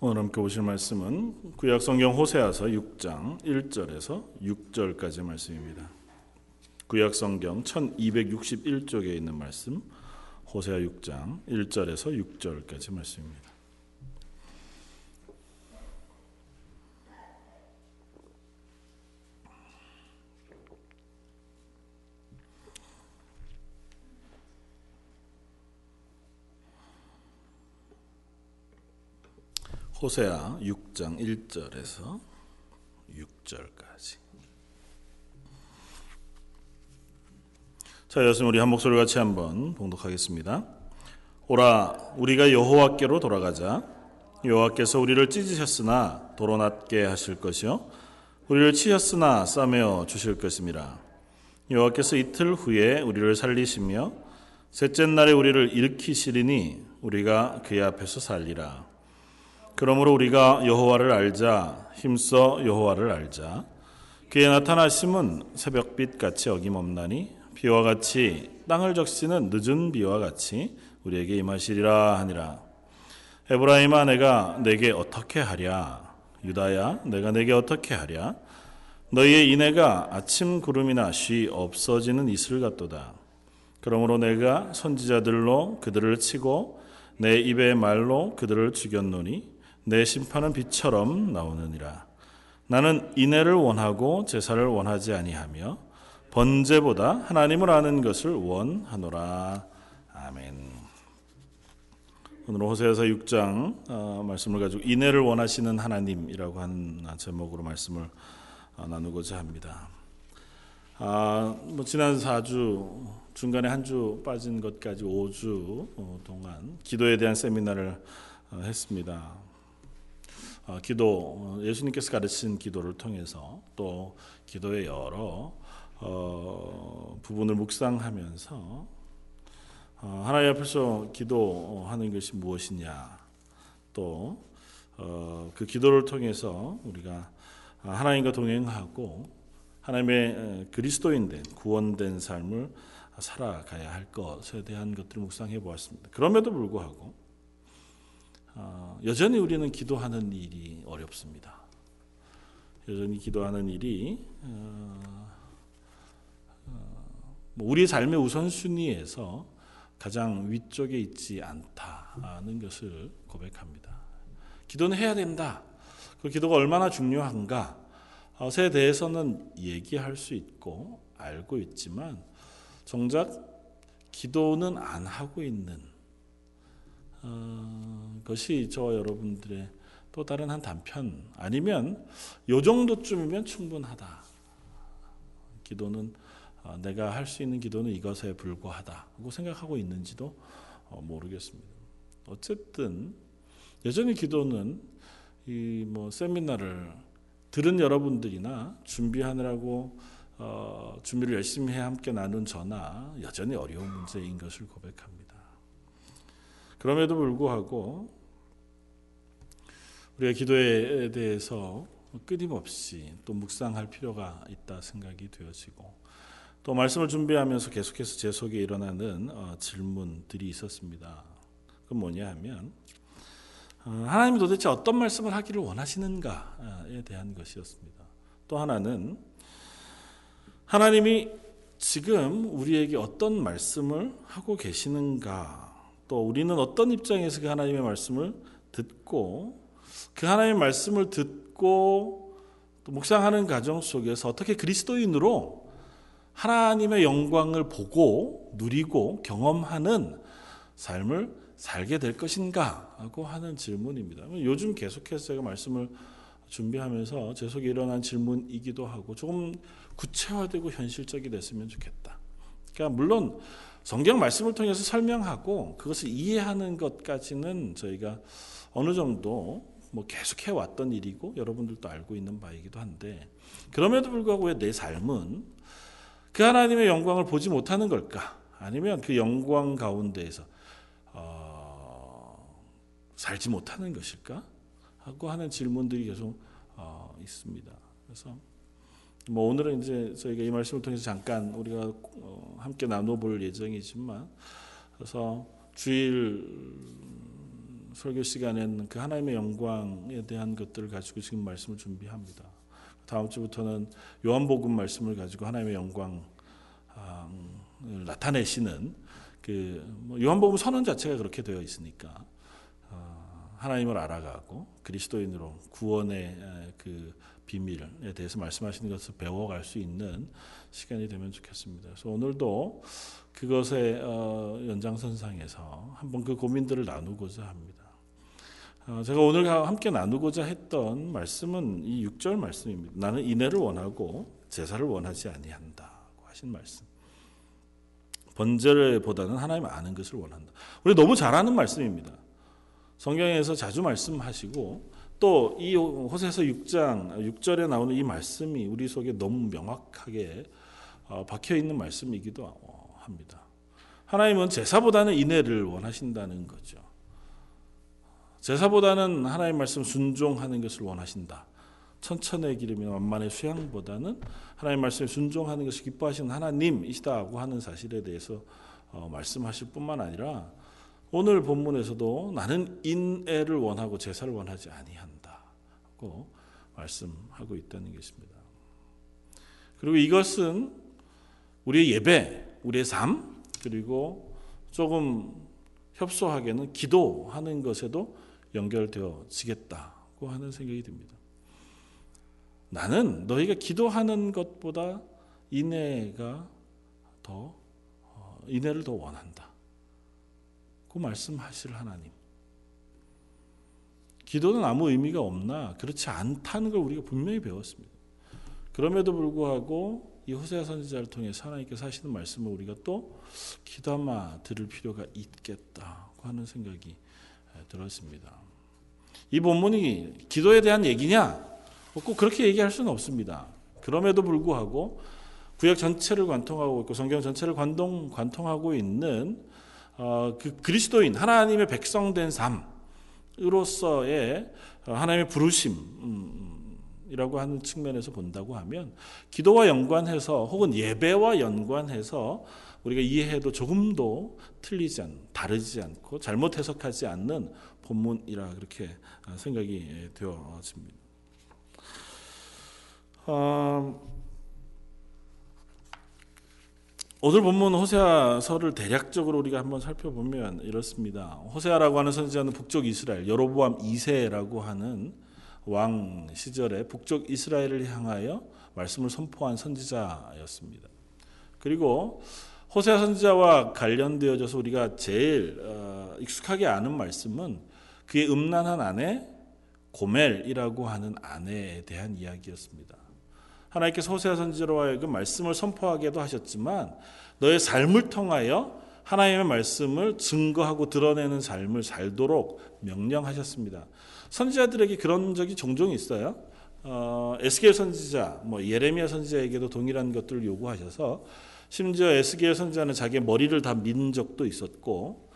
오늘 함께 보실 말씀은 구약 성경 호세아서 6장 1절에서 6절까지 말씀입니다. 구약 성경 1261쪽에 있는 말씀 호세아 6장 1절에서 6절까지 말씀입니다. 호세아 6장 1절에서 6절까지. 자, 여러분 우리 한 목소리 같이 한번 봉독하겠습니다. 오라, 우리가 여호와께로 돌아가자. 여호와께서 우리를 찢으셨으나 도로 낫게 하실 것이요 우리를 치셨으나 싸매어 주실 것임이라. 여호와께서 이틀 후에 우리를 살리시며 셋째 날에 우리를 일으키시리니 우리가 그의 앞에서 살리라. 그러므로 우리가 여호와를 알자 힘써 여호와를 알자. 그의 나타나심은 새벽빛 같이 어김없나니 비와 같이 땅을 적시는 늦은 비와 같이 우리에게 임하시리라 하니라. 에브라임아 내가 내게 어떻게 하랴? 유다야 내가 내게 어떻게 하랴? 너희의 인애가 아침 구름이나 쉬 없어지는 이슬 같도다. 그러므로 내가 선지자들로 그들을 치고 내 입의 말로 그들을 죽였노니 내 심판은 빛처럼 나오느니라. 나는 인애를 원하고 제사를 원하지 아니하며 번제보다 하나님을 아는 것을 원하노라. 아멘. 오늘 호세아서 6장 어, 말씀을 가지고 인애를 원하시는 하나님이라고 하는 제목으로 말씀을 어, 나누고자 합니다. 아, 뭐 지난 4주 중간에 한 주 빠진 것까지 5주 어, 동안 기도에 대한 세미나를 어, 했습니다. 어, 기도 예수님께서 가르친 기도를 통해서 또 기도의 여러 어, 부분을 묵상하면서 어, 하나님 앞에서 기도하는 것이 무엇이냐 또그 어, 기도를 통해서 우리가 하나님과 동행하고 하나님의 그리스도인된 구원된 삶을 살아가야 할 것에 대한 것들을 묵상해 보았습니다. 그럼에도 불구하고 어, 여전히 우리는 기도하는 일이 어렵습니다. 여전히 기도하는 일이 어, 어, 뭐 우리 삶의 우선순위에서 가장 위쪽에 있지 않다는 것을 고백합니다. 기도는 해야 된다. 그 기도가 얼마나 중요한가에 대해서는 얘기할 수 있고 알고 있지만 정작 기도는 안 하고 있는 어, 것이 저와 여러분들의 또 다른 한 단편 아니면 요 정도쯤이면 충분하다. 기도는 어, 내가 할 수 있는 기도는 이것에 불과하다고 생각하고 있는지도 어, 모르겠습니다. 어쨌든 여전히 기도는 이 뭐 세미나를 들은 여러분들이나 준비하느라고 어, 준비를 열심히 해 함께 나눈 저나 여전히 어려운 문제인 것을 고백합니다. 그럼에도 불구하고 우리가 기도에 대해서 끊임없이 또 묵상할 필요가 있다 생각이 되어지고 또 말씀을 준비하면서 계속해서 제 속에 일어나는 어, 질문들이 있었습니다. 그 뭐냐 하면 어, 하나님이 도대체 어떤 말씀을 하기를 원하시는가에 대한 것이었습니다. 또 하나는 하나님이 지금 우리에게 어떤 말씀을 하고 계시는가 또 우리는 어떤 입장에서 그 하나님의 말씀을 듣고 그 하나님의 말씀을 듣고 또 묵상하는 과정 속에서 어떻게 그리스도인으로 하나님의 영광을 보고 누리고 경험하는 삶을 살게 될 것인가 하고 하는 질문입니다. 요즘 계속해서 제가 말씀을 준비하면서 제 속에 일어난 질문이기도 하고 조금 구체화되고 현실적이 됐으면 좋겠다. 그러니까 물론 성경 말씀을 통해서 설명하고 그것을 이해하는 것까지는 저희가 어느 정도 뭐 계속해 왔던 일이고 여러분들도 알고 있는 바이기도 한데 그럼에도 불구하고 왜 내 삶은 그 하나님의 영광을 보지 못하는 걸까? 아니면 그 영광 가운데에서 어, 살지 못하는 것일까? 하고 하는 질문들이 계속 어, 있습니다. 그래서 뭐 오늘은 이제 저희가 이 말씀을 통해서 잠깐 우리가 어, 함께 나눠볼 예정이지만 그래서 주일 설교 시간에는 그 하나님의 영광에 대한 것들을 가지고 지금 말씀을 준비합니다. 다음 주부터는 요한복음 말씀을 가지고 하나님의 영광을 나타내시는 그 요한복음 선언 자체가 그렇게 되어 있으니까 어, 하나님을 알아가고 그리스도인으로 구원의 그 비밀에 대해서 말씀하시는 것을 배워갈 수 있는 시간이 되면 좋겠습니다. 그래서 오늘도 그것의 어, 연장선상에서 한번 그 고민들을 나누고자 합니다. 어, 제가 오늘 함께 나누고자 했던 말씀은 이 6절 말씀입니다. 나는 인애를 원하고 제사를 원하지 아니한다고 하신 말씀. 번제보다는 하나님 아는 것을 원한다. 우리 너무 잘 아는 말씀입니다. 성경에서 자주 말씀하시고 또 이 호세서 6장 6절에 나오는 이 말씀이 우리 속에 너무 명확하게 어, 박혀 있는 말씀이기도 합니다. 하나님은 제사보다는 인애를 원하신다는 거죠. 제사보다는 하나님 말씀 순종하는 것을 원하신다. 천천의 기름이나 만만의 수양보다는 하나님 말씀에 순종하는 것을 기뻐하시는 하나님이시다고 하는 사실에 대해서 어, 말씀하실 뿐만 아니라 오늘 본문에서도 나는 인애를 원하고 제사를 원하지 아니한다고 말씀하고 있다는 것입니다. 그리고 이것은 우리의 예배, 우리의 삶, 그리고 조금 협소하게는 기도하는 것에도 연결되어지겠다고 하는 생각이 듭니다. 나는 너희가 기도하는 것보다 인애가 더 어, 인애를 더 원한다. 그 말씀하실 하나님. 기도는 아무 의미가 없나 그렇지 않다는 걸 우리가 분명히 배웠습니다. 그럼에도 불구하고 이 호세아 선지자를 통해 하나님께서 하시는 말씀을 우리가 또 기도마 들을 필요가 있겠다고 하는 생각이 들었습니다. 이 본문이 기도에 대한 얘기냐? 꼭 그렇게 얘기할 수는 없습니다. 그럼에도 불구하고 구약 전체를 관통하고 있고 성경 전체를 관동, 관통하고 있는 어, 그 그리스도인 하나님의 백성된 삶으로서의 하나님의 부르심이라고 하는 측면에서 본다고 하면 기도와 연관해서 혹은 예배와 연관해서 우리가 이해해도 조금도 틀리지 않, 다르지 않고 잘못 해석하지 않는 본문이라 그렇게 생각이 되어집니다. 어, 오늘 본문 호세아서를 대략적으로 우리가 한번 살펴보면 이렇습니다. 호세아라고 하는 선지자는 북쪽 이스라엘 여로보암 2세라고 하는 왕 시절에 북쪽 이스라엘을 향하여 말씀을 선포한 선지자였습니다. 그리고 호세아 선지자와 관련되어져서 우리가 제일 어, 익숙하게 아는 말씀은 그의 음란한 아내 고멜이라고 하는 아내에 대한 이야기였습니다. 하나님께서 호세아 선지자로 하여금 말씀을 선포하게도 하셨지만 너의 삶을 통하여 하나님의 말씀을 증거하고 드러내는 삶을 살도록 명령하셨습니다. 선지자들에게 그런 적이 종종 있어요. 어, 에스겔 선지자, 뭐 예레미야 선지자에게도 동일한 것들을 요구하셔서 심지어 에스겔 선지자는 자기의 머리를 다 민 적도 있었고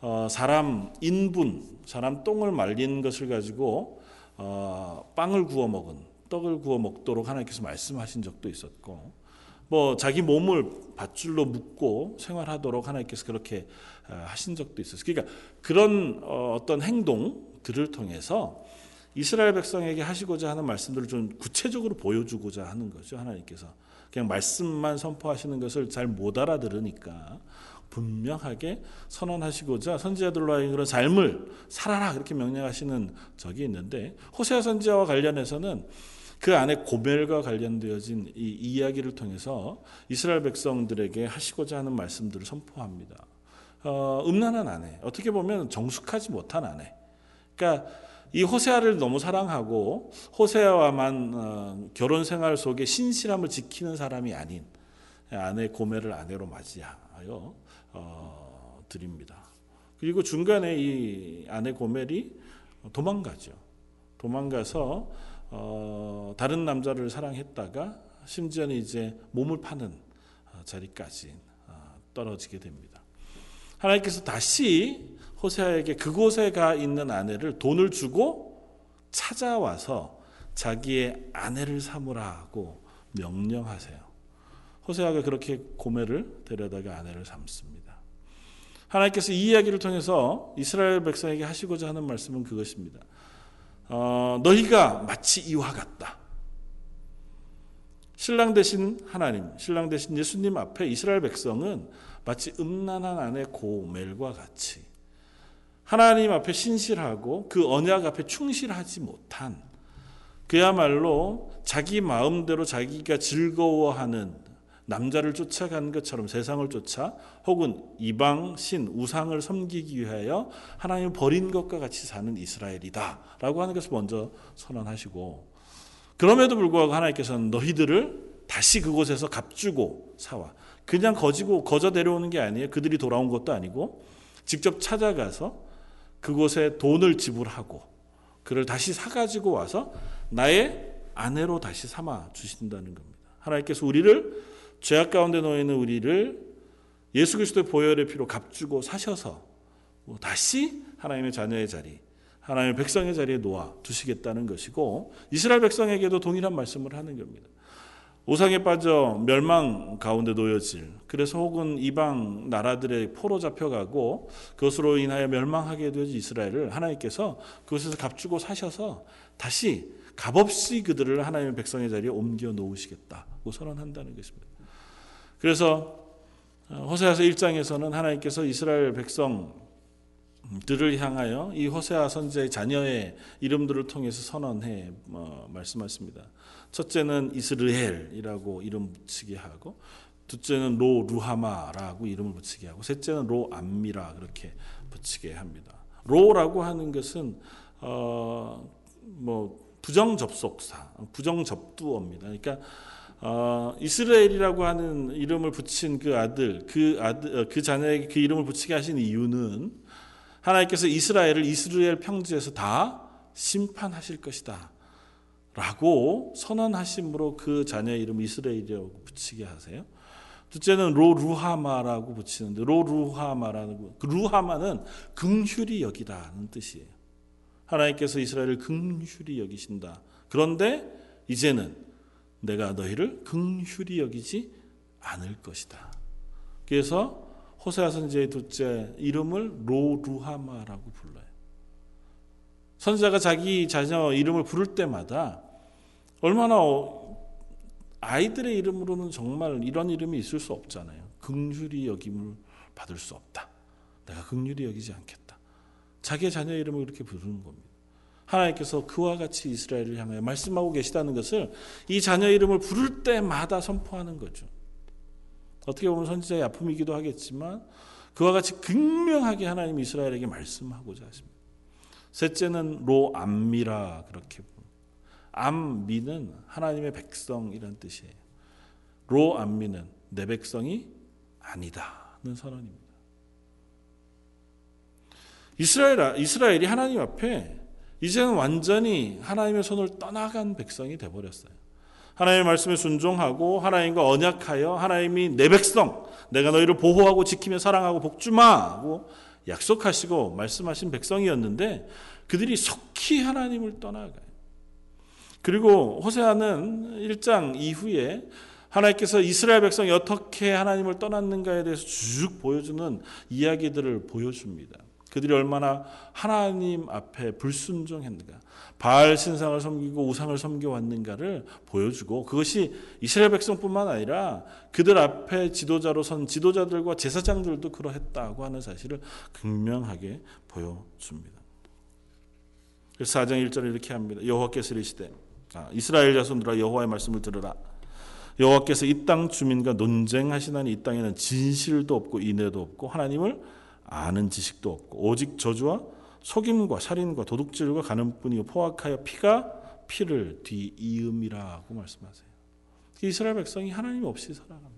어, 사람 인분, 사람 똥을 말린 것을 가지고 어, 빵을 구워 먹은 떡을 구워 먹도록 하나님께서 말씀하신 적도 있었고 뭐 자기 몸을 밧줄로 묶고 생활하도록 하나님께서 그렇게 어, 하신 적도 있었어요. 그러니까 그런 어, 어떤 행동들을 통해서 이스라엘 백성에게 하시고자 하는 말씀들을 좀 구체적으로 보여주고자 하는 거죠. 하나님께서 그냥 말씀만 선포하시는 것을 잘 못 알아들으니까 분명하게 선언하시고자 선지자들로 하여금 그런 삶을 살아라 그렇게 명령하시는 적이 있는데 호세아 선지자와 관련해서는 그 안에 고멜과 관련되어진 이 이야기를 통해서 이스라엘 백성들에게 하시고자 하는 말씀들을 선포합니다. 어, 음란한 아내, 어떻게 보면 정숙하지 못한 아내. 그러니까 이 호세아를 너무 사랑하고 호세아와만 어, 결혼 생활 속에 신실함을 지키는 사람이 아닌 아내 고멜을 아내로 맞이하여 어, 드립니다. 그리고 중간에 이 아내 고멜이 도망가죠. 도망가서 어, 다른 남자를 사랑했다가 심지어는 이제 몸을 파는 어, 자리까지 어, 떨어지게 됩니다. 하나님께서 다시 호세아에게 그곳에 가 있는 아내를 돈을 주고 찾아와서 자기의 아내를 삼으라고 명령하세요. 호세아가 그렇게 고멜을 데려다가 아내를 삼습니다. 하나님께서 이 이야기를 통해서 이스라엘 백성에게 하시고자 하는 말씀은 그것입니다. 어, 너희가 마치 이와 같다. 신랑 대신 하나님, 신랑 대신 예수님 앞에 이스라엘 백성은 마치 음란한 아내 고멜과 같이 하나님 앞에 신실하고 그 언약 앞에 충실하지 못한 그야말로 자기 마음대로 자기가 즐거워하는 남자를 쫓아간 것처럼 세상을 쫓아 혹은 이방 신 우상을 섬기기 위하여 하나님을 버린 것과 같이 사는 이스라엘이다라고 하는 것을 먼저 선언하시고 그럼에도 불구하고 하나님께서는 너희들을 다시 그곳에서 값주고 사와 그냥 거지고 거저 데려오는 게 아니에요. 그들이 돌아온 것도 아니고 직접 찾아가서 그곳에 돈을 지불하고 그를 다시 사가지고 와서 나의 아내로 다시 삼아 주신다는 겁니다. 하나님께서 우리를 죄악 가운데 놓여 있는 우리를 예수 그리스도의 보혈의 피로 값주고 사셔서 뭐 다시 하나님의 자녀의 자리, 하나님의 백성의 자리에 놓아 두시겠다는 것이고 이스라엘 백성에게도 동일한 말씀을 하는 겁니다. 우상에 빠져 멸망 가운데 놓여질 그래서 혹은 이방 나라들의 포로 잡혀가고 그것으로 인하여 멸망하게 되어진 이스라엘을 하나님께서 그곳에서 값주고 사셔서 다시 값없이 그들을 하나님의 백성의 자리에 옮겨 놓으시겠다고 선언한다는 것입니다. 그래서 호세아서 1장에서는 하나님께서 이스라엘 백성들을 향하여 이 호세아 선지자의 자녀의 이름들을 통해서 선언해 어, 말씀하십니다. 첫째는 이스르엘이라고 이름 붙이게 하고 둘째는 로 루하마라고 이름을 붙이게 하고 셋째는 로 암미라 그렇게 붙이게 합니다. 로라고 하는 것은 어 뭐 부정 접속사, 부정 접두어입니다. 그러니까 어, 이스라엘이라고 하는 이름을 붙인 그 아들, 그 아들, 어, 그 자녀에게 그 이름을 붙이게 하신 이유는 하나님께서 이스라엘을 이스라엘 평지에서 다 심판하실 것이다. 라고 선언하심으로 그 자녀의 이름 이스라엘이라고 붙이게 하세요. 둘째는 로루하마라고 붙이는데 로루하마라는 그 루하마는 긍휼히 여기다는 뜻이에요. 하나님께서 이스라엘을 긍휼히 여기신다. 그런데 이제는 내가 너희를 긍휼히 여기지 않을 것이다. 그래서 호세아 선지의 둘째 이름을 로루하마라고 불러요. 선지자가 자기 자녀 이름을 부를 때마다 얼마나 아이들의 이름으로는 정말 이런 이름이 있을 수 없잖아요. 긍휼히 여김을 받을 수 없다. 내가 긍휼히 여기지 않겠다. 자기의 자녀 이름을 그렇게 부르는 겁니다. 하나님께서 그와 같이 이스라엘을 향하여 말씀하고 계시다는 것을 이 자녀 이름을 부를 때마다 선포하는 거죠. 어떻게 보면 선지자의 아픔이기도 하겠지만 그와 같이 극명하게 하나님 이스라엘에게 말씀하고자 하십니다. 셋째는 로암미라 그렇게 암미는 하나님의 백성이라는 뜻이에요. 로암미는 내 백성이 아니다는 선언입니다. 이스라엘 이스라엘이 하나님 앞에 이제는 완전히 하나님의 손을 떠나간 백성이 돼 버렸어요. 하나님의 말씀에 순종하고 하나님과 언약하여 하나님이 내 백성 내가 너희를 보호하고 지키며 사랑하고 복주마하고 약속하시고 말씀하신 백성이었는데 그들이 속히 하나님을 떠나가요. 그리고 호세아는 1장 이후에 하나님께서 이스라엘 백성이 어떻게 하나님을 떠났는가에 대해서 쭉 보여주는 이야기들을 보여줍니다. 그들이 얼마나 하나님 앞에 불순종했는가, 바알 신상을 섬기고 우상을 섬겨 왔는가를 보여주고 그것이 이스라엘 백성뿐만 아니라 그들 앞에 지도자로 선 지도자들과 제사장들도 그러했다고 하는 사실을 극명하게 보여줍니다. 그래서 4장 1절에 이렇게 합니다. 여호와께서 이르시되 이스라엘 자손들아 여호와의 말씀을 들으라. 여호와께서 이 땅 주민과 논쟁하시나니 이 땅에는 진실도 없고 인애도 없고 하나님을 아는 지식도 없고 오직 저주와 속임과 살인과 도둑질과 가는뿐이요 포악하여 피가 피를 뒤이음이라고 말씀하세요. 이스라엘 백성이 하나님 없이 살아갑니다.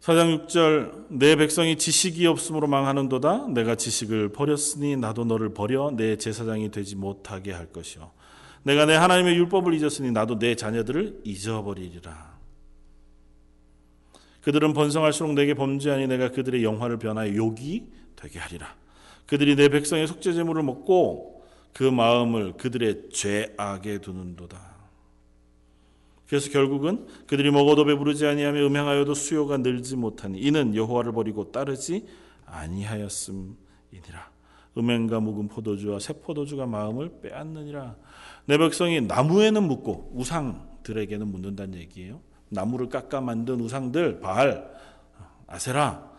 사장 6절 내 백성이 지식이 없으므로 망하는도다 내가 지식을 버렸으니 나도 너를 버려 내 제사장이 되지 못하게 할 것이요 내가 내 하나님의 율법을 잊었으니 나도 내 자녀들을 잊어버리리라 그들은 번성할수록 내게 범죄하니 내가 그들의 영화를 변하여 욕이 되게 하리라. 그들이 내 백성의 속죄 제물을 먹고 그 마음을 그들의 죄악에 두는도다. 그래서 결국은 그들이 먹어도 배부르지 아니하며 음행하여도 수요가 늘지 못하니 이는 여호와를 버리고 따르지 아니하였음이니라. 음행과 묵은 포도주와 새 포도주가 마음을 빼앗느니라. 내 백성이 나무에는 묻고 우상들에게는 묻는다는 얘기예요. 나무를 깎아 만든 우상들 바알, 아세라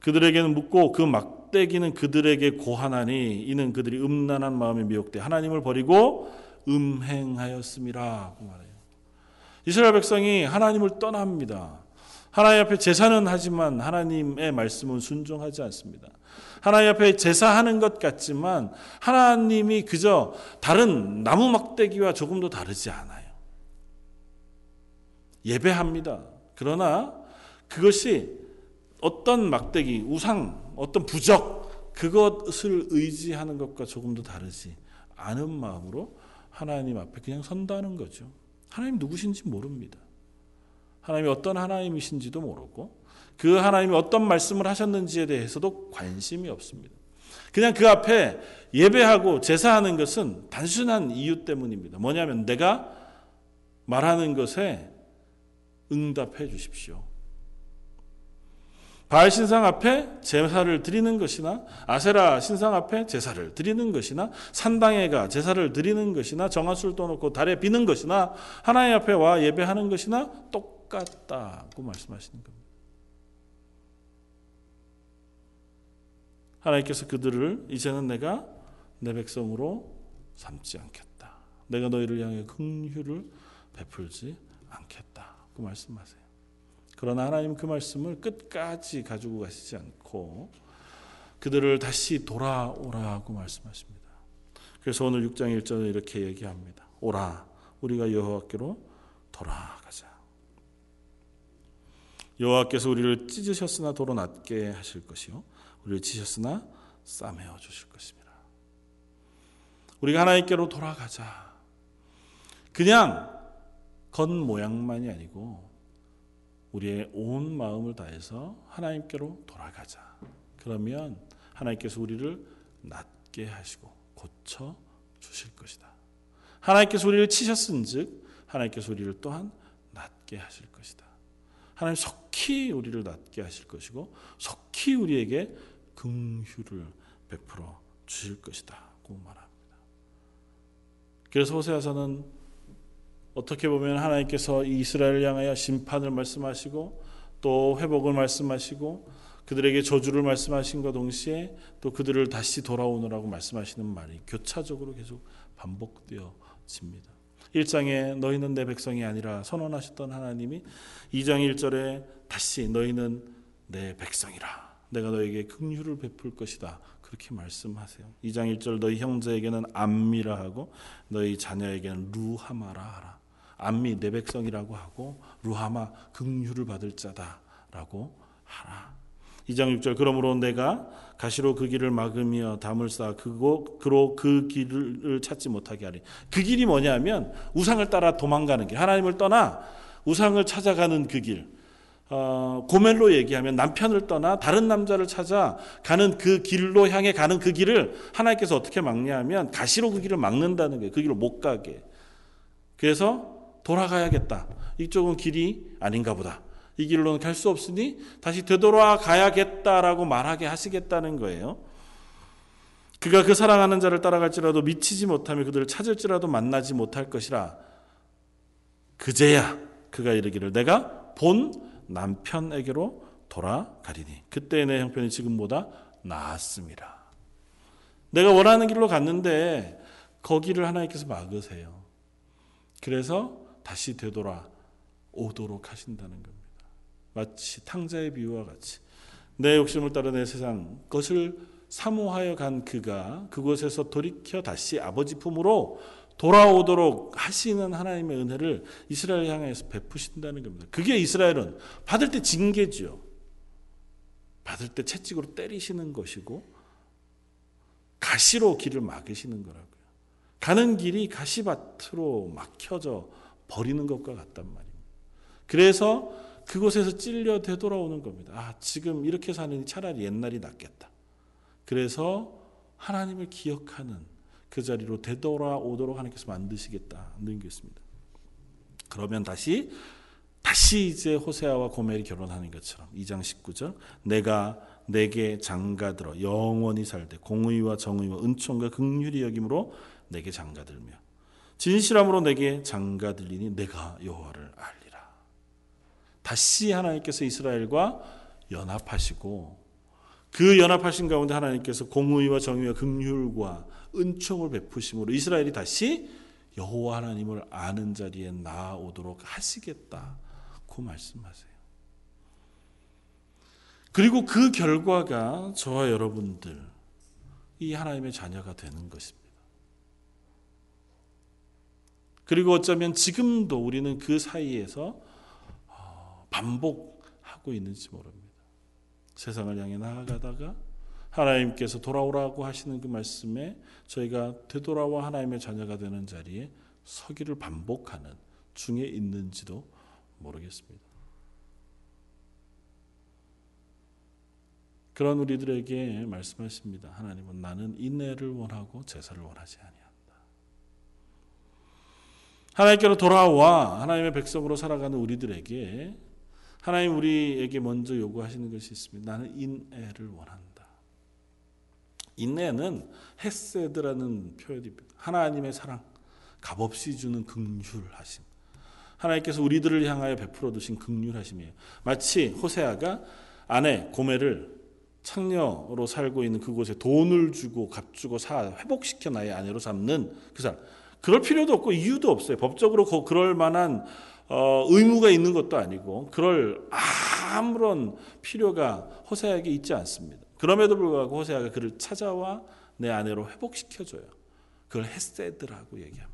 그들에게는 묻고 그 막대기는 그들에게 고하나니 이는 그들이 음란한 마음에 미혹돼 하나님을 버리고 음행하였음이라 고 말해요. 이스라엘 백성이 하나님을 떠납니다. 하나님 앞에 제사는 하지만 하나님의 말씀은 순종하지 않습니다. 하나님 앞에 제사하는 것 같지만 하나님이 그저 다른 나무 막대기와 조금도 다르지 않아요. 예배합니다. 그러나 그것이 어떤 막대기, 우상, 어떤 부적 그것을 의지하는 것과 조금도 다르지 않은 마음으로 하나님 앞에 그냥 선다는 거죠. 하나님 누구신지 모릅니다. 하나님이 어떤 하나님이신지도 모르고 그 하나님이 어떤 말씀을 하셨는지에 대해서도 관심이 없습니다. 그냥 그 앞에 예배하고 제사하는 것은 단순한 이유 때문입니다. 뭐냐면 내가 말하는 것에 응답해 주십시오. 바알 신상 앞에 제사를 드리는 것이나 아세라 신상 앞에 제사를 드리는 것이나 산당에가 제사를 드리는 것이나 정한술 떠놓고 달에 비는 것이나 하나님 앞에 와 예배하는 것이나 똑같다고 말씀하시는 겁니다. 하나님께서 그들을 이제는 내가 내 백성으로 삼지 않겠다. 내가 너희를 향해 긍휼을 베풀지 않겠다 고 말씀하세요. 그러나 하나님 그 말씀을 끝까지 가지고 가시지 않고 그들을 다시 돌아오라고 말씀하십니다. 그래서 오늘 6장 1절에 이렇게 얘기합니다. 오라 우리가 여호와께로 돌아가자. 여호와께서 우리를 찢으셨으나 도로 낮게 하실 것이요 우리를 치셨으나 싸매어 주실 것입니다. 우리가 하나님께로 돌아가자. 그냥 겉 모양만이 아니고 우리의 온 마음을 다해서 하나님께로 돌아가자. 그러면 하나님께서 우리를 낫게 하시고 고쳐 주실 것이다. 하나님께서 우리를 치셨은즉 하나님께서 우리를 또한 낫게 하실 것이다. 하나님 속히 우리를 낫게 하실 것이고 속히 우리에게 긍휼을 베풀어 주실 것이다고 말합니다. 그래서 호세아서는 어떻게 보면 하나님께서 이스라엘을 향하여 심판을 말씀하시고 또 회복을 말씀하시고 그들에게 저주를 말씀하신과 동시에 또 그들을 다시 돌아오느라고 말씀하시는 말이 교차적으로 계속 반복되어집니다. 1장에 너희는 내 백성이 아니라 선언하셨던 하나님이 2장 1절에 다시 너희는 내 백성이라 내가 너에게 긍휼을 베풀 것이다. 그렇게 말씀하세요. 2장 1절 너희 형제에게는 암미라 하고 너희 자녀에게는 루하마라 하라. 암미 내 백성이라고 하고 루하마 긍휼을 받을 자다라고 하라. 2장 6절 그러므로 내가 가시로 그 길을 막으며 담을 쌓아 그고 그로 그 길을 찾지 못하게 하리. 그 길이 뭐냐면 우상을 따라 도망가는 길. 하나님을 떠나 우상을 찾아가는 그 길. 어, 고멜로 얘기하면 남편을 떠나 다른 남자를 찾아 가는 그 길로 향해 가는 그 길을 하나님께서 어떻게 막냐면 가시로 그 길을 막는다는 거예요. 그 길로 못 가게. 그래서 돌아가야겠다. 이쪽은 길이 아닌가 보다. 이 길로는 갈 수 없으니 다시 되돌아 가야겠다라고 말하게 하시겠다는 거예요. 그가 그 사랑하는 자를 따라갈지라도 미치지 못하며 그들을 찾을지라도 만나지 못할 것이라. 그제야 그가 이르기를 내가 본 남편에게로 돌아가리니 그때 내 형편이 지금보다 나았습니다. 내가 원하는 길로 갔는데 거기를 하나님께서 막으세요. 그래서 다시 되돌아 오도록 하신다는 겁니다. 마치 탕자의 비유와 같이 내 욕심을 따라 내 세상 것을 사모하여 간 그가 그곳에서 돌이켜 다시 아버지 품으로 돌아오도록 하시는 하나님의 은혜를 이스라엘 향해서 베푸신다는 겁니다. 그게 이스라엘은 받을 때 징계지요. 받을 때 채찍으로 때리시는 것이고 가시로 길을 막으시는 거라고요. 가는 길이 가시밭으로 막혀져 버리는 것과 같단 말입니다. 그래서 그곳에서 찔려 되돌아오는 겁니다. 아, 지금 이렇게 사느니 차라리 옛날이 낫겠다. 그래서 하나님을 기억하는 그 자리로 되돌아오도록 하나님께서 만드시겠다는 것입니다. 그러면 다시 다시 이제 호세아와 고멜이 결혼하는 것처럼 2장 19절 내가 내게 장가들어 영원히 살되 공의와 정의와 은총과 극률이 여김으로 내게 장가들며 진실함으로 내게 장가들리니 내가 여호와를 알리라. 다시 하나님께서 이스라엘과 연합하시고 그 연합하신 가운데 하나님께서 공의와 정의와 극률과 은총을 베푸심으로 이스라엘이 다시 여호와 하나님을 아는 자리에 나아오도록 하시겠다고 말씀하세요. 그리고 그 결과가 저와 여러분들 이 하나님의 자녀가 되는 것입니다. 그리고 어쩌면 지금도 우리는 그 사이에서 어, 반복하고 있는지 모릅니다. 세상을 향해 나아가다가 하나님께서 돌아오라고 하시는 그 말씀에 저희가 되돌아와 하나님의 자녀가 되는 자리에 서기를 반복하는 중에 있는지도 모르겠습니다. 그런 우리들에게 말씀하십니다. 하나님은 나는 인내를 원하고 제사를 원하지 아니한다. 하나님께로 돌아와 하나님의 백성으로 살아가는 우리들에게 하나님 우리에게 먼저 요구하시는 것이 있습니다. 나는 인애를 원한다. 인애는 헤세드라는 표현입니다. 하나님의 사랑, 값없이 주는 긍휼하심. 하나님께서 우리들을 향하여 베풀어 두신 긍휼하심이에요. 마치 호세아가 아내 고멜을 창녀로 살고 있는 그곳에 돈을 주고 값 주고 사 회복시켜 나의 아내로 삼는 그 사람. 그럴 필요도 없고 이유도 없어요. 법적으로 그럴 만한 어, 의무가 있는 것도 아니고 그럴 아무런 필요가 호세아에게 있지 않습니다. 그럼에도 불구하고 호세아가 그를 찾아와 내 아내로 회복시켜줘요. 그걸 헤세드라고 얘기합니다.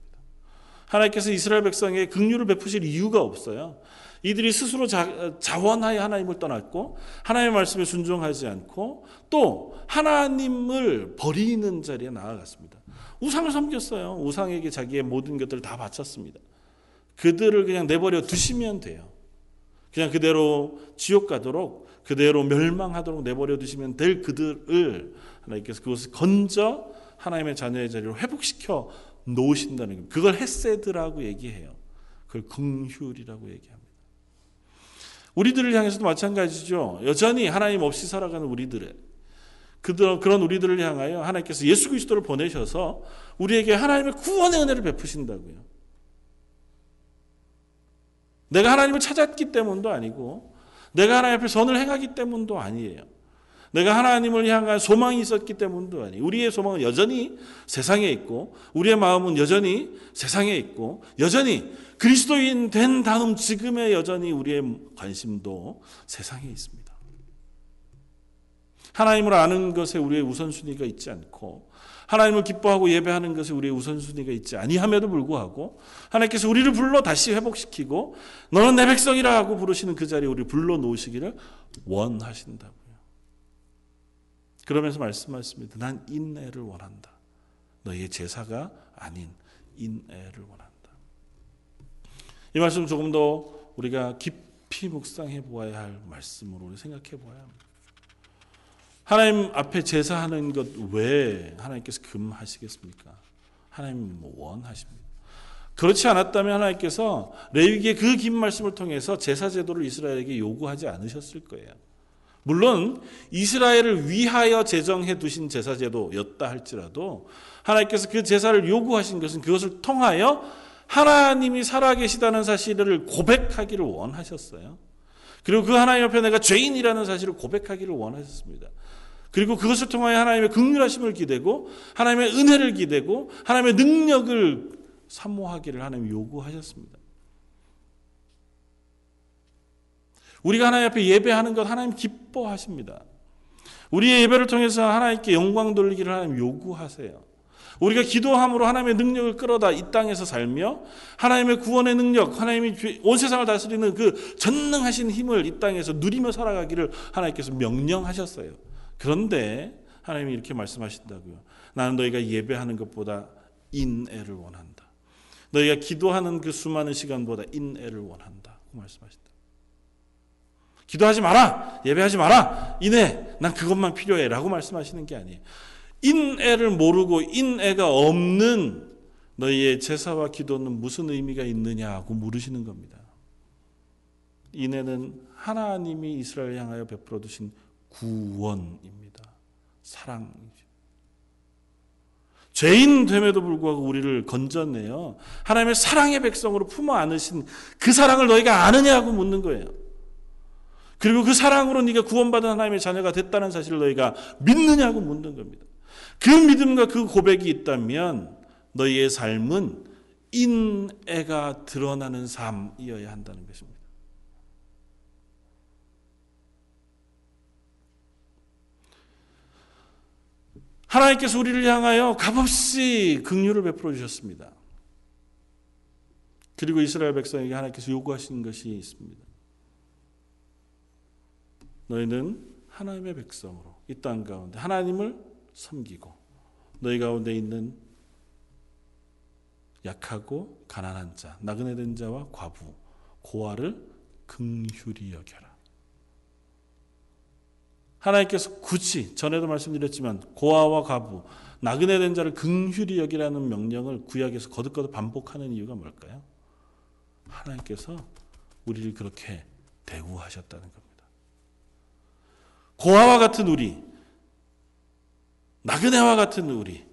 하나님께서 이스라엘 백성에게 긍휼을 베푸실 이유가 없어요. 이들이 스스로 자, 자원하여 하나님을 떠났고 하나님의 말씀에 순종하지 않고 또 하나님을 버리는 자리에 나아갔습니다. 우상을 섬겼어요. 우상에게 자기의 모든 것들을 다 바쳤습니다. 그들을 그냥 내버려 두시면 돼요. 그냥 그대로 지옥 가도록 그대로 멸망하도록 내버려 두시면 될 그들을 하나님께서 그것을 건져 하나님의 자녀의 자리로 회복시켜 놓으신다는 것. 그걸 헤세드라고 얘기해요. 그걸 긍휼이라고 얘기합니다. 우리들을 향해서도 마찬가지죠. 여전히 하나님 없이 살아가는 우리들의 그들, 그런 우리들을 향하여 하나님께서 예수 그리스도를 보내셔서 우리에게 하나님의 구원의 은혜를 베푸신다고요. 내가 하나님을 찾았기 때문도 아니고 내가 하나님 앞에 선을 행하기 때문도 아니에요. 내가 하나님을 향한 소망이 있었기 때문도 아니. 우리의 소망은 여전히 세상에 있고, 우리의 마음은 여전히 세상에 있고, 여전히 그리스도인 된 다음 지금의 여전히 우리의 관심도 세상에 있습니다. 하나님을 아는 것에 우리의 우선순위가 있지 않고, 하나님을 기뻐하고 예배하는 것에 우리의 우선순위가 있지 아니함에도 불구하고 하나님께서 우리를 불러 다시 회복시키고 너는 내 백성이라 하고 부르시는 그 자리에 우리 불러 놓으시기를 원하신다고요. 그러면서 말씀하십니다. 난 인애를 원한다. 너의 제사가 아닌 인애를 원한다. 이 말씀 조금 더 우리가 깊이 묵상해 보아야 할 말씀으로 생각해 보아야 합니다. 하나님 앞에 제사하는 것왜 하나님께서 금하시겠습니까? 하나님 뭐 원하십니다. 그렇지 않았다면 하나님께서 레위기의 그 긴 말씀을 통해서 제사 제도를 이스라엘에게 요구하지 않으셨을 거예요. 물론 이스라엘을 위하여 제정해 두신 제사 제도였다 할지라도 하나님께서 그 제사를 요구하신 것은 그것을 통하여 하나님이 살아계시다는 사실을 고백하기를 원하셨어요. 그리고 그 하나님 앞에 내가 죄인이라는 사실을 고백하기를 원하셨습니다. 그리고 그것을 통하여 하나님의 극률하심을 기대고 하나님의 은혜를 기대고 하나님의 능력을 사모하기를 하나님 요구하셨습니다. 우리가 하나님 앞에 예배하는 것 하나님 기뻐하십니다. 우리의 예배를 통해서 하나님께 영광 돌리기를 하나님 요구하세요. 우리가 기도함으로 하나님의 능력을 끌어다 이 땅에서 살며 하나님의 구원의 능력, 하나님이 온 세상을 다스리는 그 전능하신 힘을 이 땅에서 누리며 살아가기를 하나님께서 명령하셨어요. 그런데 하나님이 이렇게 말씀하신다고요. 나는 너희가 예배하는 것보다 인애를 원한다. 너희가 기도하는 그 수많은 시간보다 인애를 원한다. 그 말씀하신다. 기도하지 마라. 예배하지 마라. 인애. 난 그것만 필요해. 라고 말씀하시는 게 아니에요. 인애를 모르고 인애가 없는 너희의 제사와 기도는 무슨 의미가 있느냐고 물으시는 겁니다. 이내는 하나님이 이스라엘 향하여 베풀어 두신 구원입니다. 사랑이죠. 죄인 됨에도 불구하고 우리를 건져내요. 하나님의 사랑의 백성으로 품어 안으신 그 사랑을 너희가 아느냐고 묻는 거예요. 그리고 그 사랑으로 네가 구원받은 하나님의 자녀가 됐다는 사실을 너희가 믿느냐고 묻는 겁니다. 그 믿음과 그 고백이 있다면 너희의 삶은 인애가 드러나는 삶이어야 한다는 것입니다. 하나님께서 우리를 향하여 값없이 긍휼을 베풀어 주셨습니다. 그리고 이스라엘 백성에게 하나님께서 요구하시는 것이 있습니다. 너희는 하나님의 백성으로 이 땅 가운데 하나님을 섬기고 너희 가운데 있는 약하고 가난한 자, 나그네 된 자와 과부, 고아를 긍휼히 여겨라. 하나님께서 굳이 전에도 말씀드렸지만 고아와 과부, 나그네 된 자를 긍휼히 여기라는 명령을 구약에서 거듭거듭 반복하는 이유가 뭘까요? 하나님께서 우리를 그렇게 대우하셨다는 겁니다. 고아와 같은 우리, 나그네와 같은 우리,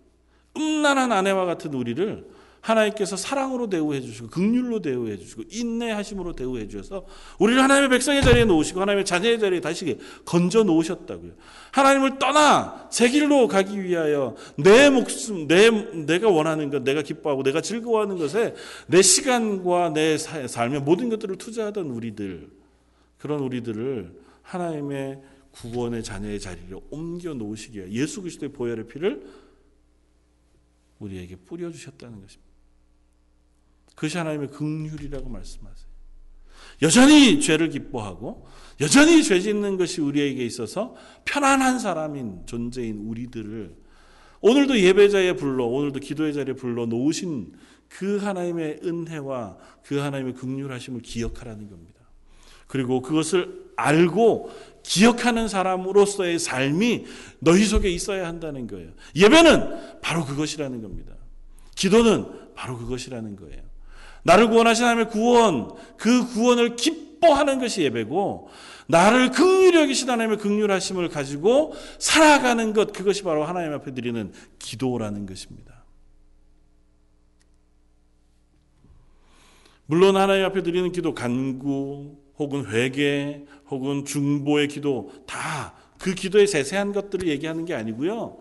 음란한 아내와 같은 우리를 하나님께서 사랑으로 대우해 주시고 극률로 대우해 주시고 인내하심으로 대우해 주셔서 우리를 하나님의 백성의 자리에 놓으시고 하나님의 자녀의 자리에 다시 건져 놓으셨다고요. 하나님을 떠나 새 길로 가기 위하여 내 목숨 내 내가 원하는 것 내가 기뻐하고 내가 즐거워하는 것에 내 시간과 내 삶의 모든 것들을 투자하던 우리들 그런 우리들을 하나님의 구원의 자녀의 자리로 옮겨 놓으시기에 예수 그리스도의 보혈의 피를 우리에게 뿌려 주셨다는 것입니다. 그것이 하나님의 긍휼이라고 말씀하세요. 여전히 죄를 기뻐하고 여전히 죄 짓는 것이 우리에게 있어서 편안한 사람인 존재인 우리들을 오늘도 예배자에 불러 오늘도 기도의 자리에 불러 놓으신 그 하나님의 은혜와 그 하나님의 긍휼하심을 기억하라는 겁니다. 그리고 그것을 알고 기억하는 사람으로서의 삶이 너희 속에 있어야 한다는 거예요. 예배는 바로 그것이라는 겁니다. 기도는 바로 그것이라는 거예요. 나를 구원하신 하나님의 구원, 그 구원을 기뻐하는 것이 예배고, 나를 극률히 여기신 하나님의 극률하심을 가지고 살아가는 것, 그것이 바로 하나님 앞에 드리는 기도라는 것입니다. 물론 하나님 앞에 드리는 기도, 간구, 혹은 회개, 혹은 중보의 기도, 다 그 기도의 세세한 것들을 얘기하는 게 아니고요.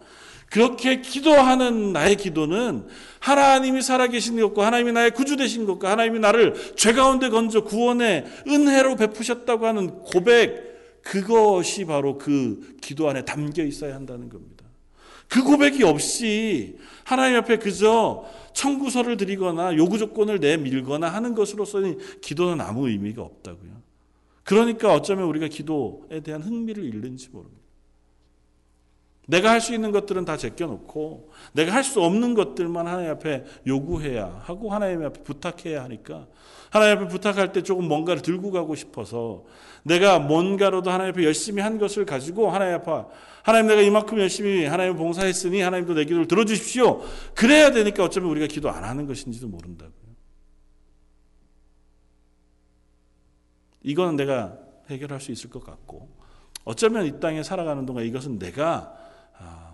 그렇게 기도하는 나의 기도는 하나님이 살아계신 것과 하나님이 나의 구주 되신 것과 하나님이 나를 죄 가운데 건져 구원의 은혜로 베푸셨다고 하는 고백 그것이 바로 그 기도 안에 담겨 있어야 한다는 겁니다. 그 고백이 없이 하나님 앞에 그저 청구서를 드리거나 요구 조건을 내밀거나 하는 것으로서는 기도는 아무 의미가 없다고요. 그러니까 어쩌면 우리가 기도에 대한 흥미를 잃는지 모릅니다. 내가 할 수 있는 것들은 다 제껴놓고 내가 할 수 없는 것들만 하나님 앞에 요구해야 하고 하나님 앞에 부탁해야 하니까 하나님 앞에 부탁할 때 조금 뭔가를 들고 가고 싶어서 내가 뭔가로도 하나님 앞에 열심히 한 것을 가지고 하나님 앞에 하나님 내가 이만큼 열심히 하나님 봉사했으니 하나님도 내 기도를 들어주십시오. 그래야 되니까 어쩌면 우리가 기도 안 하는 것인지도 모른다고요. 이거는 내가 해결할 수 있을 것 같고 어쩌면 이 땅에 살아가는 동안 이것은 내가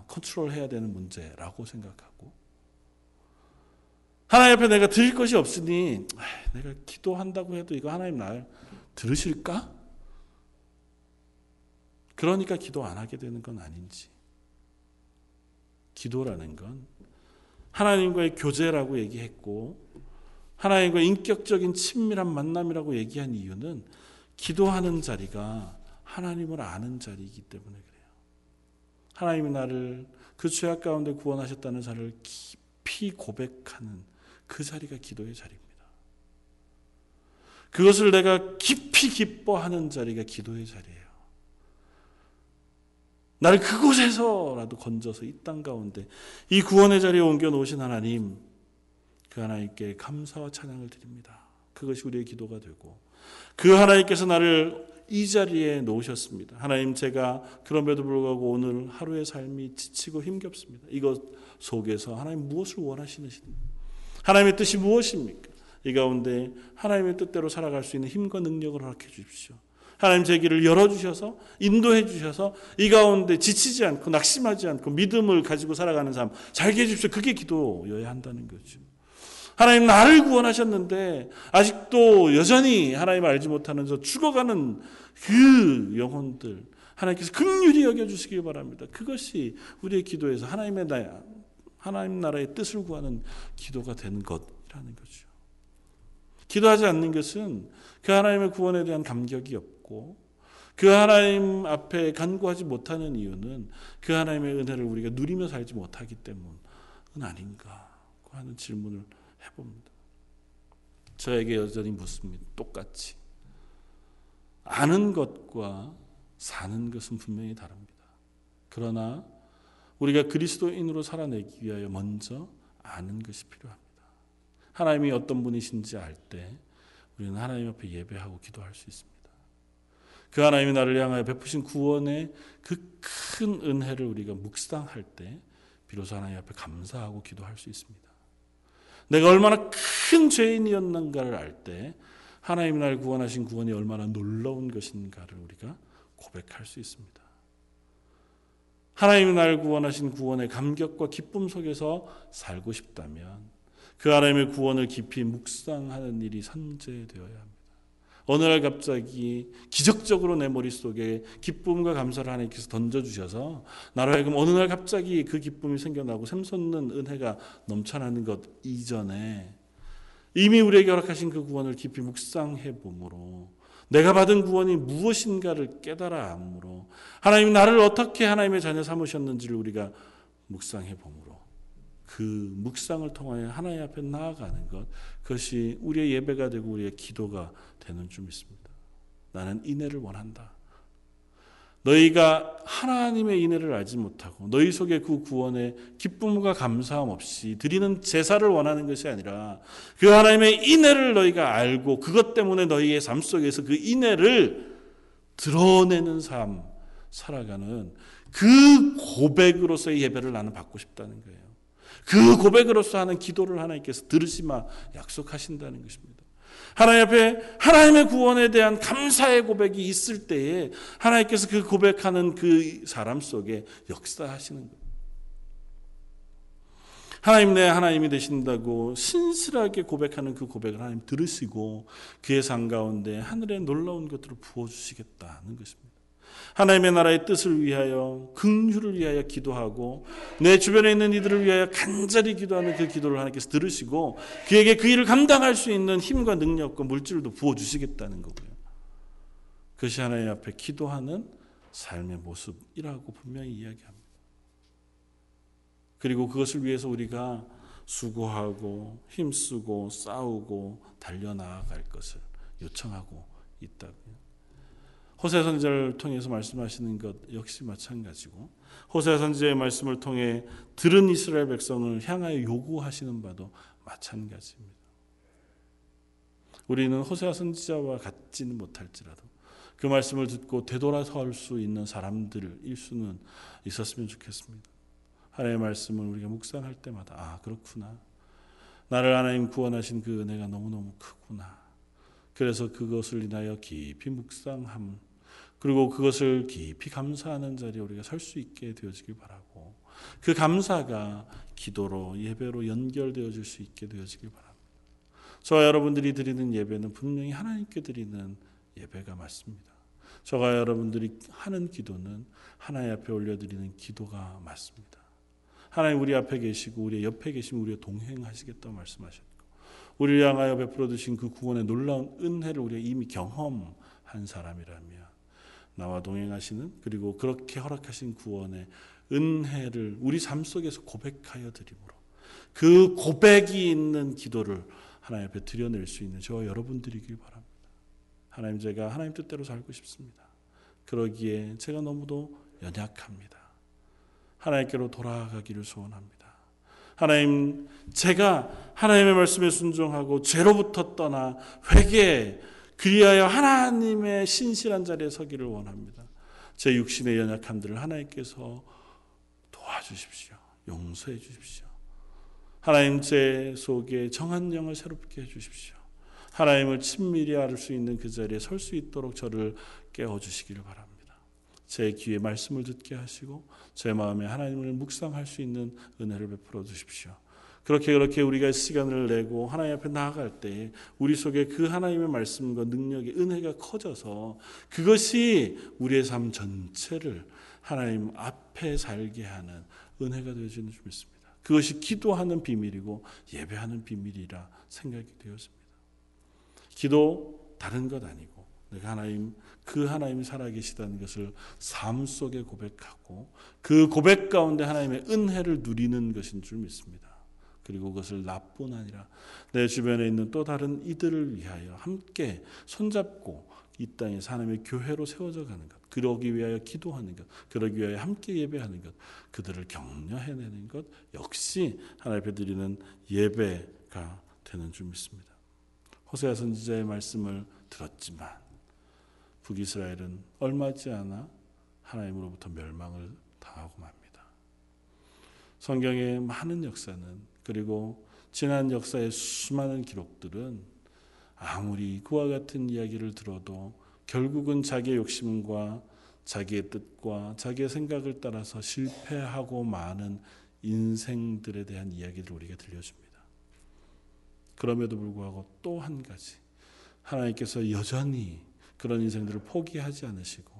컨트롤해야 되는 문제라고 생각하고 하나님 앞에 내가 드릴 것이 없으니 내가 기도한다고 해도 이거 하나님 날 들으실까? 그러니까 기도 안 하게 되는 건 아닌지. 기도라는 건 하나님과의 교제라고 얘기했고 하나님과 인격적인 친밀한 만남이라고 얘기한 이유는 기도하는 자리가 하나님을 아는 자리이기 때문에 하나님이 나를 그 죄악 가운데 구원하셨다는 사실을 깊이 고백하는 그 자리가 기도의 자리입니다. 그것을 내가 깊이 기뻐하는 자리가 기도의 자리예요. 나를 그곳에서라도 건져서 이 땅 가운데 이 구원의 자리에 옮겨 놓으신 하나님, 그 하나님께 감사와 찬양을 드립니다. 그것이 우리의 기도가 되고 그 하나님께서 나를 이 자리에 놓으셨습니다. 하나님 제가 그럼에도 불구하고 오늘 하루의 삶이 지치고 힘겹습니다. 이것 속에서 하나님 무엇을 원하시는지 하나님의 뜻이 무엇입니까? 이 가운데 하나님의 뜻대로 살아갈 수 있는 힘과 능력을 허락해 주십시오. 하나님 제 길을 열어주셔서 인도해 주셔서 이 가운데 지치지 않고 낙심하지 않고 믿음을 가지고 살아가는 삶 살게 해주십시오. 그게 기도여야 한다는 거죠. 하나님 나를 구원하셨는데 아직도 여전히 하나님을 알지 못하는 저 죽어가는 그 영혼들 하나님께서 극률히 여겨주시기 바랍니다. 그것이 우리의 기도에서 하나님의 나야 하나님 나라의 뜻을 구하는 기도가 되는 것이라는 거죠. 기도하지 않는 것은 그 하나님의 구원에 대한 감격이 없고 그 하나님 앞에 간구하지 못하는 이유는 그 하나님의 은혜를 우리가 누리며 살지 못하기 때문은 아닌가 하는 질문을 해봅니다. 저에게 여전히 묻습니다. 똑같이. 아는 것과 사는 것은 분명히 다릅니다. 그러나 우리가 그리스도인으로 살아내기 위하여 먼저 아는 것이 필요합니다. 하나님이 어떤 분이신지 알 때 우리는 하나님 앞에 예배하고 기도할 수 있습니다. 그 하나님이 나를 향하여 베푸신 구원의 그 큰 은혜를 우리가 묵상할 때 비로소 하나님 앞에 감사하고 기도할 수 있습니다. 내가 얼마나 큰 죄인이었는가를 알 때 하나님 날 구원하신 구원이 얼마나 놀라운 것인가를 우리가 고백할 수 있습니다. 하나님 날 구원하신 구원의 감격과 기쁨 속에서 살고 싶다면 그 하나님의 구원을 깊이 묵상하는 일이 선제되어야 합니다. 어느 날 갑자기 기적적으로 내 머릿속에 기쁨과 감사를 하나님께서 던져주셔서 나로 하여금 어느 날 갑자기 그 기쁨이 생겨나고 샘솟는 은혜가 넘쳐나는 것 이전에 이미 우리에게 허락하신 그 구원을 깊이 묵상해 봄으로 내가 받은 구원이 무엇인가를 깨달아 함으로 하나님이 나를 어떻게 하나님의 자녀 삼으셨는지를 우리가 묵상해 봄으로 그 묵상을 통하여 하나님 앞에 나아가는 것 그것이 우리의 예배가 되고 우리의 기도가 되는 줄 믿습니다. 나는 인애를 원한다. 너희가 하나님의 인애를 알지 못하고 너희 속에 그 구원의 기쁨과 감사함 없이 드리는 제사를 원하는 것이 아니라 그 하나님의 인애를 너희가 알고 그것 때문에 너희의 삶 속에서 그 인애를 드러내는 삶 살아가는 그 고백으로서의 예배를 나는 받고 싶다는 거예요. 그 고백으로서 하는 기도를 하나님께서 들으시마 약속하신다는 것입니다. 하나님 앞에 하나님의 구원에 대한 감사의 고백이 있을 때에 하나님께서 그 고백하는 그 사람 속에 역사하시는 거예요. 하나님 내 하나님이 되신다고 신실하게 고백하는 그 고백을 하나님 들으시고 그의 상 가운데 하늘의 놀라운 것들을 부어주시겠다는 것입니다. 하나님의 나라의 뜻을 위하여 긍휼을 위하여 기도하고 내 주변에 있는 이들을 위하여 간절히 기도하는 그 기도를 하나님께서 들으시고 그에게 그 일을 감당할 수 있는 힘과 능력과 물질도 부어 주시겠다는 거고요. 그것이 하나님 앞에 기도하는 삶의 모습이라고 분명히 이야기합니다. 그리고 그것을 위해서 우리가 수고하고 힘쓰고 싸우고 달려나갈 것을 요청하고 있다고요. 호세 선지자를 통해서 말씀하시는 것 역시 마찬가지고 호세 선지자의 말씀을 통해 들은 이스라엘 백성을 향하여 요구하시는 바도 마찬가지입니다. 우리는 호세아 선지자와 같지는 못할지라도 그 말씀을 듣고 되돌아설 수 있는 사람들일 수는 있었으면 좋겠습니다. 하나님의 말씀을 우리가 묵상할 때마다 아 그렇구나. 나를 하나님 구원하신 그 은혜가 너무너무 크구나. 그래서 그것을 인하여 깊이 묵상함 그리고 그것을 깊이 감사하는 자리에 우리가 설 수 있게 되어지길 바라고 그 감사가 기도로 예배로 연결되어질 수 있게 되어지길 바랍니다. 저와 여러분들이 드리는 예배는 분명히 하나님께 드리는 예배가 맞습니다. 저와 여러분들이 하는 기도는 하나님 앞에 올려드리는 기도가 맞습니다. 하나님 우리 앞에 계시고 우리 옆에 계시면 우리와 동행하시겠다고 말씀하셨고 우리를 향하여 베풀어 주신 그 구원의 놀라운 은혜를 우리가 이미 경험한 사람이라면 나와 동행하시는 그리고 그렇게 허락하신 구원의 은혜를 우리 삶 속에서 고백하여 드림으로 그 고백이 있는 기도를 하나님 앞에 드려낼 수 있는 저와 여러분들이길 바랍니다. 하나님 제가 하나님 뜻대로 살고 싶습니다. 그러기에 제가 너무도 연약합니다. 하나님께로 돌아가기를 소원합니다. 하나님 제가 하나님의 말씀에 순종하고 죄로부터 떠나 회개 그리하여 하나님의 신실한 자리에 서기를 원합니다. 제 육신의 연약함들을 하나님께서 도와주십시오. 용서해 주십시오. 하나님 제 속에 정한 영을 새롭게 해 주십시오. 하나님을 친밀히 알 수 있는 그 자리에 설 수 있도록 저를 깨워 주시기를 바랍니다. 제 귀에 말씀을 듣게 하시고 제 마음에 하나님을 묵상할 수 있는 은혜를 베풀어 주십시오. 그렇게 그렇게 우리가 시간을 내고 하나님 앞에 나아갈 때 우리 속에 그 하나님의 말씀과 능력의 은혜가 커져서 그것이 우리의 삶 전체를 하나님 앞에 살게 하는 은혜가 되어지는 줄 믿습니다. 그것이 기도하는 비밀이고 예배하는 비밀이라 생각이 되었습니다. 기도 다른 것 아니고 내가 하나님 그 하나님이 살아계시다는 것을 삶 속에 고백하고 그 고백 가운데 하나님의 은혜를 누리는 것인 줄 믿습니다. 그리고 그것을 나뿐 아니라 내 주변에 있는 또 다른 이들을 위하여 함께 손잡고 이 땅에서 하나님의 교회로 세워져 가는 것, 그러기 위하여 기도하는 것, 그러기 위하여 함께 예배하는 것, 그들을 격려해내는 것 역시 하나님 앞에 드리는 예배가 되는 줄 믿습니다. 호세아 선지자의 말씀을 들었지만 북이스라엘은 얼마지 않아 하나님으로부터 멸망을 당하고 맙니다. 성경의 많은 역사는 그리고 지난 역사의 수많은 기록들은 아무리 그와 같은 이야기를 들어도 결국은 자기의 욕심과 자기의 뜻과 자기의 생각을 따라서 실패하고 많은 인생들에 대한 이야기를 우리가 들려줍니다. 그럼에도 불구하고 또 한 가지 하나님께서 여전히 그런 인생들을 포기하지 않으시고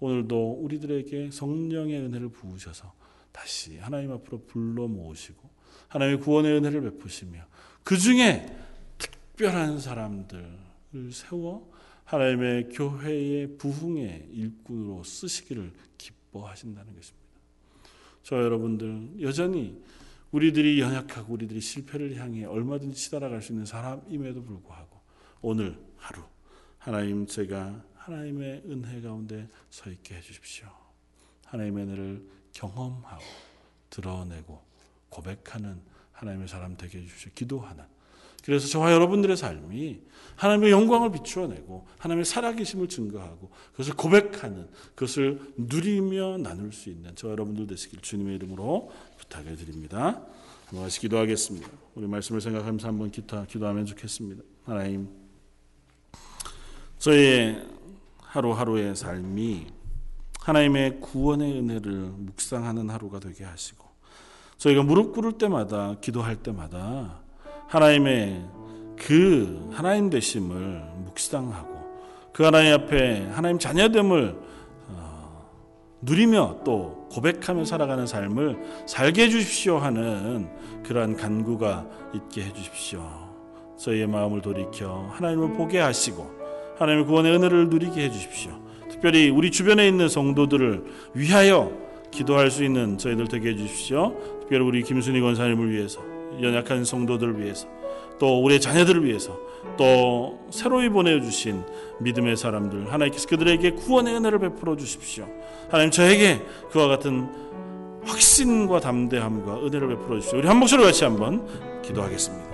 오늘도 우리들에게 성령의 은혜를 부으셔서 다시 하나님 앞으로 불러 모으시고 하나님의 구원의 은혜를 베푸시며 그 중에 특별한 사람들을 세워 하나님의 교회의 부흥의 일꾼으로 쓰시기를 기뻐하신다는 것입니다. 저 여러분들 여전히 우리들이 연약하고 우리들이 실패를 향해 얼마든지 치달아갈 수 있는 사람임에도 불구하고 오늘 하루 하나님 제가 하나님의 은혜 가운데 서 있게 해주십시오. 하나님의 은혜를 경험하고 드러내고 고백하는 하나님의 사람 되게 해주십시오. 기도하는 그래서 저와 여러분들의 삶이 하나님의 영광을 비추어내고 하나님의 살아계심을 증거하고 그것을 고백하는 그것을 누리며 나눌 수 있는 저와 여러분들 되시길 주님의 이름으로 부탁을 드립니다. 한번 같이 기도하겠습니다. 우리 말씀을 생각하면서 한번 기타 기도하면 좋겠습니다. 하나님, 저의 하루하루의 삶이 하나님의 구원의 은혜를 묵상하는 하루가 되게 하시고 저희가 무릎 꿇을 때마다 기도할 때마다 하나님의 그 하나님 되심을 묵상하고 그 하나님 앞에 하나님 자녀됨을 어, 누리며 또 고백하며 살아가는 삶을 살게 해주십시오 하는 그러한 간구가 있게 해주십시오. 저희의 마음을 돌이켜 하나님을 보게 하시고 하나님의 구원의 은혜를 누리게 해주십시오. 특별히 우리 주변에 있는 성도들을 위하여 기도할 수 있는 저희들 되게 해주십시오. 특별히 우리 김순희 권사님을 위해서 연약한 성도들을 위해서 또 우리의 자녀들을 위해서 또 새로이 보내주신 믿음의 사람들 하나님께서 그들에게 구원의 은혜를 베풀어 주십시오. 하나님 저에게 그와 같은 확신과 담대함과 은혜를 베풀어 주십시오. 우리 한 목소리 같이 한번 기도하겠습니다.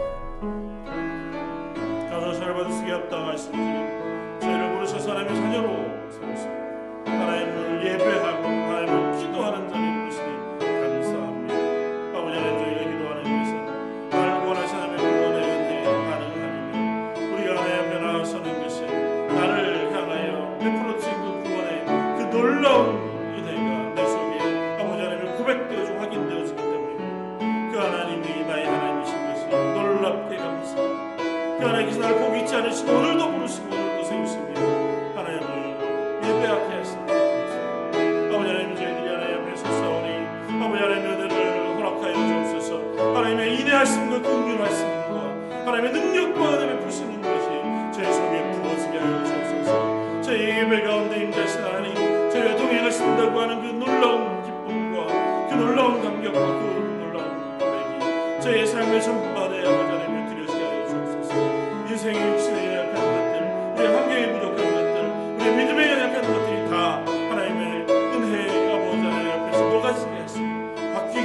가서 잘 받으시기 합당하신 주님 저희를 부르셔서 하나님의 자녀로